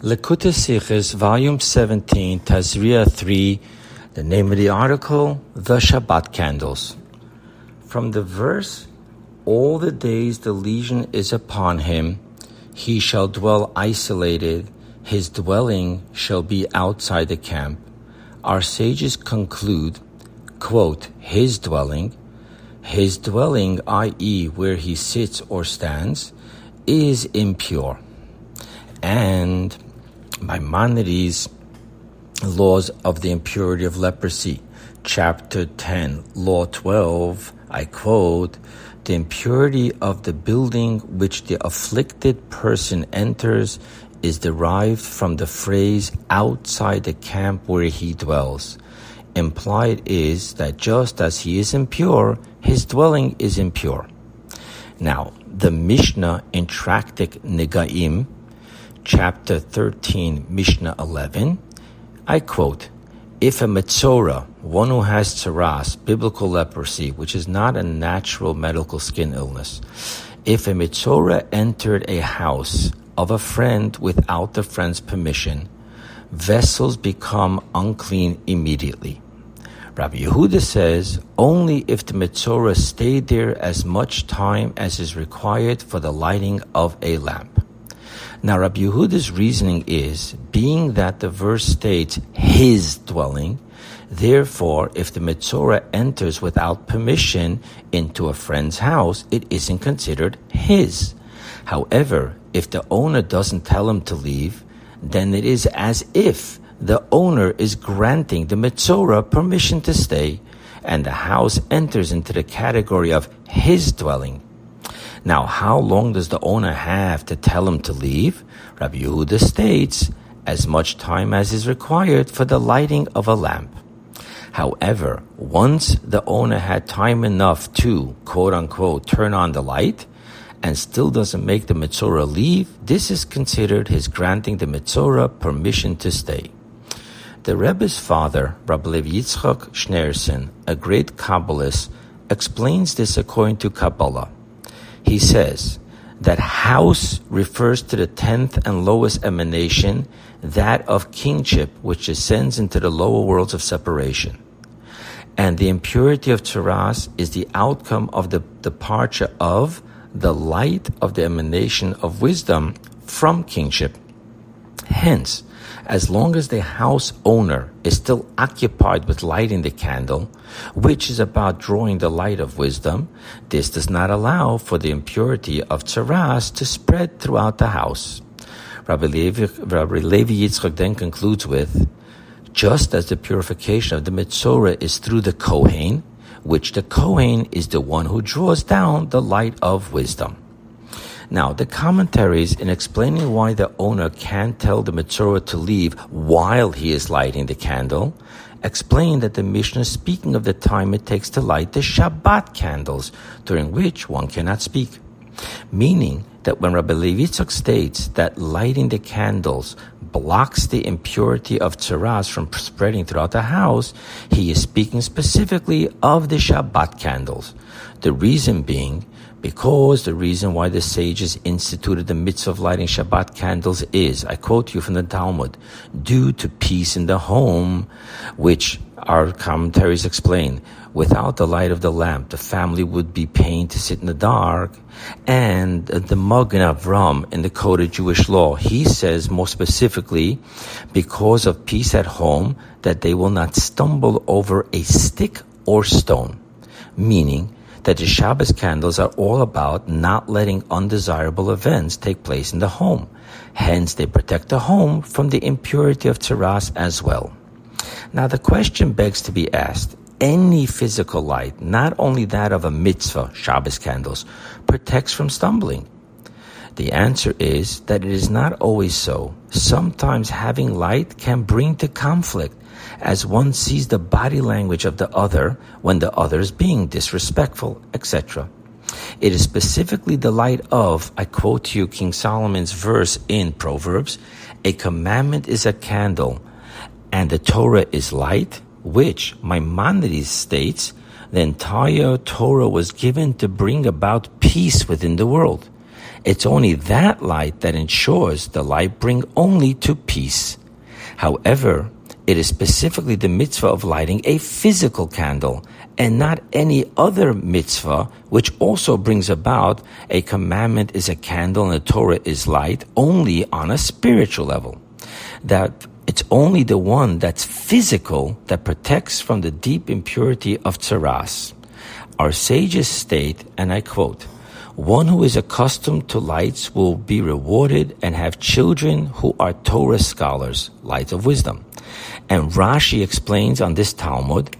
Likutei Sichos, Volume 17, Tazria 3, the name of the article, The Shabbat Candles. From the verse, All the days the legion is upon him, he shall dwell isolated, his dwelling shall be outside the camp. Our sages conclude, quote, his dwelling, his dwelling, i.e., where he sits or stands, is impure. And Maimonides' Laws of the Impurity of Leprosy, Chapter 10, Law 12, I quote, the impurity of the building which the afflicted person enters is derived from the phrase outside the camp where he dwells. Implied is that just as he is impure, his dwelling is impure. Now, the Mishnah in Tractate Negaim, chapter 13, Mishnah 11, I quote, if a metzora, one who has tsaras, biblical leprosy, which is not a natural medical skin illness, if a metzora entered a house of a friend without the friend's permission, vessels become unclean immediately. Rabbi Yehuda says only if the metzora stayed there as much time as is required for the lighting of a lamp. Now, Rabbi Yehuda's reasoning is, being that the verse states his dwelling, therefore, if the Metzora enters without permission into a friend's house, it isn't considered his. However, if the owner doesn't tell him to leave, then it is as if the owner is granting the Metzora permission to stay, and the house enters into the category of his dwelling. Now, how long does the owner have to tell him to leave? Rabbi Yehuda states, as much time as is required for the lighting of a lamp. However, once the owner had time enough to, quote unquote, turn on the light, and still doesn't make the Metzora leave, this is considered his granting the Metzora permission to stay. The Rebbe's father, Rabbi Levi Yitzchak Schneerson, a great Kabbalist, explains this according to Kabbalah he says that house refers to the tenth and lowest emanation, that of kingship, which descends into the lower worlds of separation. And the impurity of tsaras is the outcome of the departure of the light of the emanation of wisdom from kingship. Hence, as long as the house owner is still occupied with lighting the candle, which is about drawing the light of wisdom, this does not allow for the impurity of tsaras to spread throughout the house. Rabbi Levi, Rabbi Levi Yitzchak then concludes with, just as the purification of the Metzora is through the Kohen, which the Kohen is the one who draws down the light of wisdom. Now, the commentaries in explaining why the owner can't tell the Metzora to leave while he is lighting the candle explain that the Mishnah is speaking of the time it takes to light the Shabbat candles, during which one cannot speak. Meaning that when Rabbi Levi Yitzchak states that lighting the candles blocks the impurity of tsaras from spreading throughout the house, he is speaking specifically of the Shabbat candles. The reason being because the reason why the sages instituted the mitzvah of lighting Shabbat candles is, I quote you from the Talmud, due to peace in the home, which our commentaries explain. Without the light of the lamp, the family would be pained to sit in the dark. And the Magen Avram in the Code of Jewish Law, he says more specifically, because of peace at home, that they will not stumble over a stick or stone. Meaning, that the Shabbos candles are all about not letting undesirable events take place in the home. Hence, they protect the home from the impurity of tsaras as well. Now, the question begs to be asked any physical light, not only that of a mitzvah, Shabbos candles, protects from stumbling. The answer is that it is not always so. Sometimes having light can bring to conflict as one sees the body language of the other when the other is being disrespectful, etc. It is specifically the light of, I quote to you King Solomon's verse in Proverbs, a commandment is a candle, and the Torah is light, which Maimonides states the entire Torah was given to bring about peace within the world. It's only that light that ensures the light bring only to peace. However, it is specifically the mitzvah of lighting a physical candle and not any other mitzvah, which also brings about a commandment is a candle and the Torah is light only on a spiritual level. That it's only the one that's physical that protects from the deep impurity of tsaras. Our sages state, and I quote, one who is accustomed to lights will be rewarded and have children who are Torah scholars, lights of wisdom. And Rashi explains on this Talmud,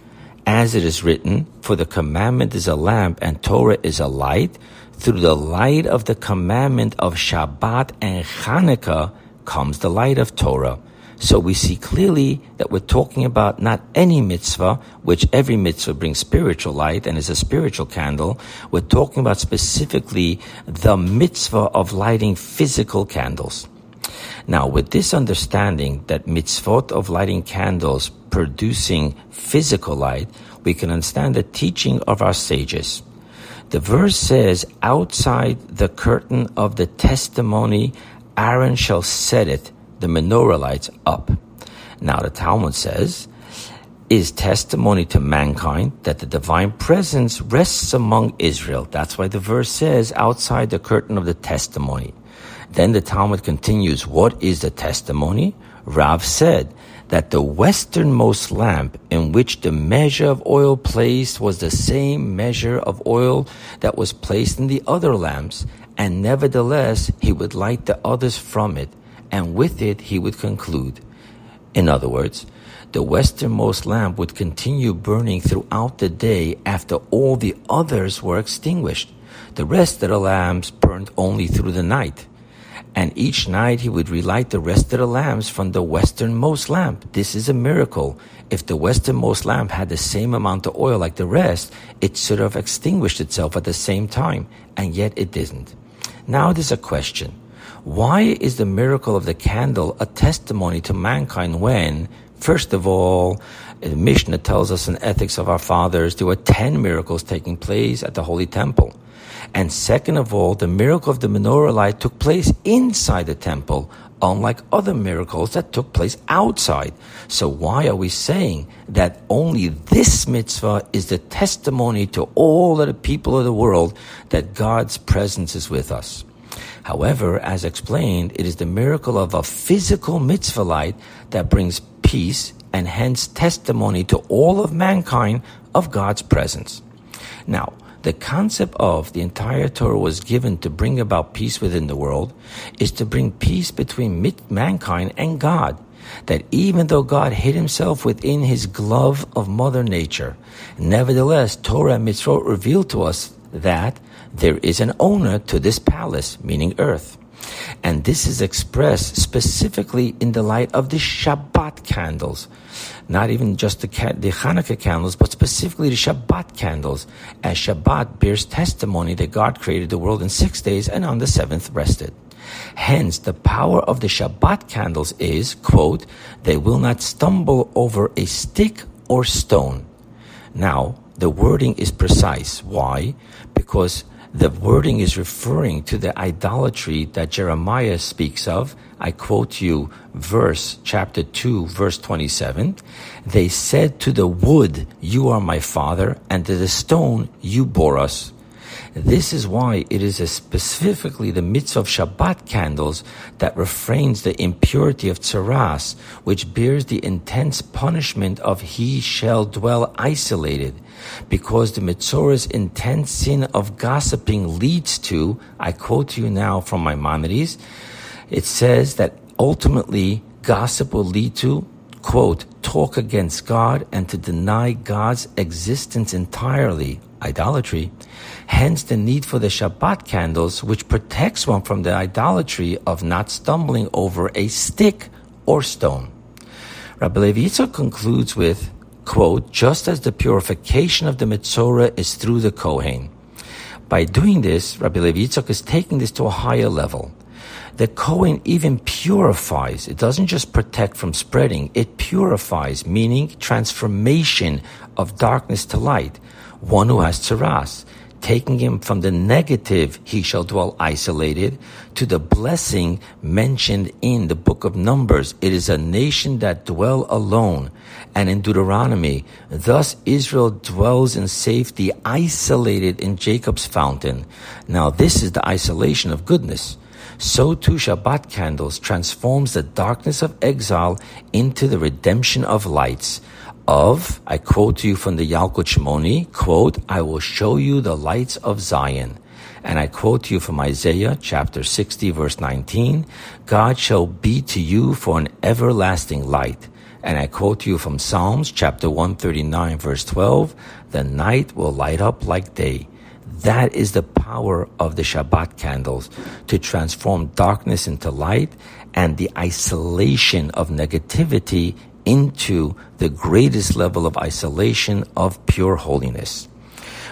as it is written, for the commandment is a lamp and Torah is a light. Through the light of the commandment of Shabbat and Hanukkah comes the light of Torah. So we see clearly that we're talking about not any mitzvah, which every mitzvah brings spiritual light and is a spiritual candle. We're talking about specifically the mitzvah of lighting physical candles. Now, with this understanding that mitzvot of lighting candles producing physical light, we can understand the teaching of our sages. The verse says, outside the curtain of the testimony, Aaron shall set it, the menorah lights, up. Now, the Talmud says, is testimony to mankind that the divine presence rests among Israel. That's why the verse says, outside the curtain of the testimony. Then the Talmud continues, What is the testimony? Rav said that the westernmost lamp in which the measure of oil placed was the same measure of oil that was placed in the other lamps, and nevertheless he would light the others from it, and with it he would conclude. In other words, the westernmost lamp would continue burning throughout the day after all the others were extinguished. The rest of the lamps burned only through the night and each night he would relight the rest of the lamps from the westernmost lamp. This is a miracle. If the westernmost lamp had the same amount of oil like the rest, it should have extinguished itself at the same time, and yet it didn't. Now there's a question. Why is the miracle of the candle a testimony to mankind when, first of all, the Mishnah tells us in Ethics of Our Fathers there were 10 miracles taking place at the Holy Temple. And second of all, the miracle of the menorah light took place inside the temple, unlike other miracles that took place outside. So why are we saying that only this mitzvah is the testimony to all of the people of the world that God's presence is with us? However, as explained, it is the miracle of a physical mitzvah light that brings peace and hence testimony to all of mankind of God's presence. Now, the concept of the entire Torah was given to bring about peace within the world is to bring peace between mankind and God. That even though God hid himself within his glove of Mother Nature, nevertheless, Torah and Mitzvot reveal to us that there is an owner to this palace, meaning earth. And this is expressed specifically in the light of the Shabbat candles. Not even just the, the Hanukkah candles, but specifically the Shabbat candles, as Shabbat bears testimony that God created the world in six days and on the seventh rested. Hence, the power of the Shabbat candles is, quote, they will not stumble over a stick or stone. Now, the wording is precise. Why? Because the wording is referring to the idolatry that Jeremiah speaks of. I quote you verse chapter 2 verse 27. They said to the wood, you are my father, and to the stone, you bore us. This is why it is specifically the mitzvah of Shabbat candles that refrains the impurity of tsaras, which bears the intense punishment of he shall dwell isolated, because the mitzvah's intense sin of gossiping leads to, I quote you now from Maimonides, it says that ultimately gossip will lead to quote, talk against God and to deny God's existence entirely, idolatry. Hence the need for the Shabbat candles, which protects one from the idolatry of not stumbling over a stick or stone. Rabbi Levi concludes with, quote, just as the purification of the Metzorah is through the Kohen. By doing this, Rabbi Levi is taking this to a higher level. The Kohen even purifies. It doesn't just protect from spreading, it purifies, meaning transformation of darkness to light. One who has tsaras taking him from the negative, he shall dwell isolated, to the blessing mentioned in the book of Numbers. It is a nation that dwell alone. And in Deuteronomy, thus Israel dwells in safety, isolated in Jacob's fountain. Now this is the isolation of goodness. So too Shabbat candles transforms the darkness of exile into the redemption of lights of, I quote to you from the Yalkut Shimoni, quote, I will show you the lights of Zion. And I quote to you from Isaiah chapter 60 verse 19, God shall be to you for an everlasting light. And I quote to you from Psalms chapter 139 verse 12, the night will light up like day. That is the power of the Shabbat candles to transform darkness into light and the isolation of negativity into the greatest level of isolation of pure holiness.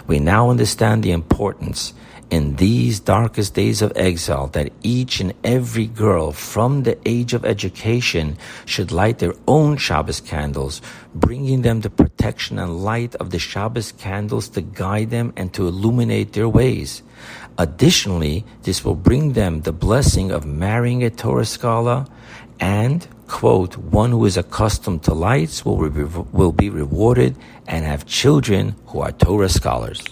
We now understand the importance in these darkest days of exile that each and every girl from the age of education should light their own Shabbos candles, bringing them the protection and light of the Shabbos candles to guide them and to illuminate their ways. Additionally, this will bring them the blessing of marrying a Torah scholar and quote, one who is accustomed to lights will, will be rewarded and have children who are Torah scholars.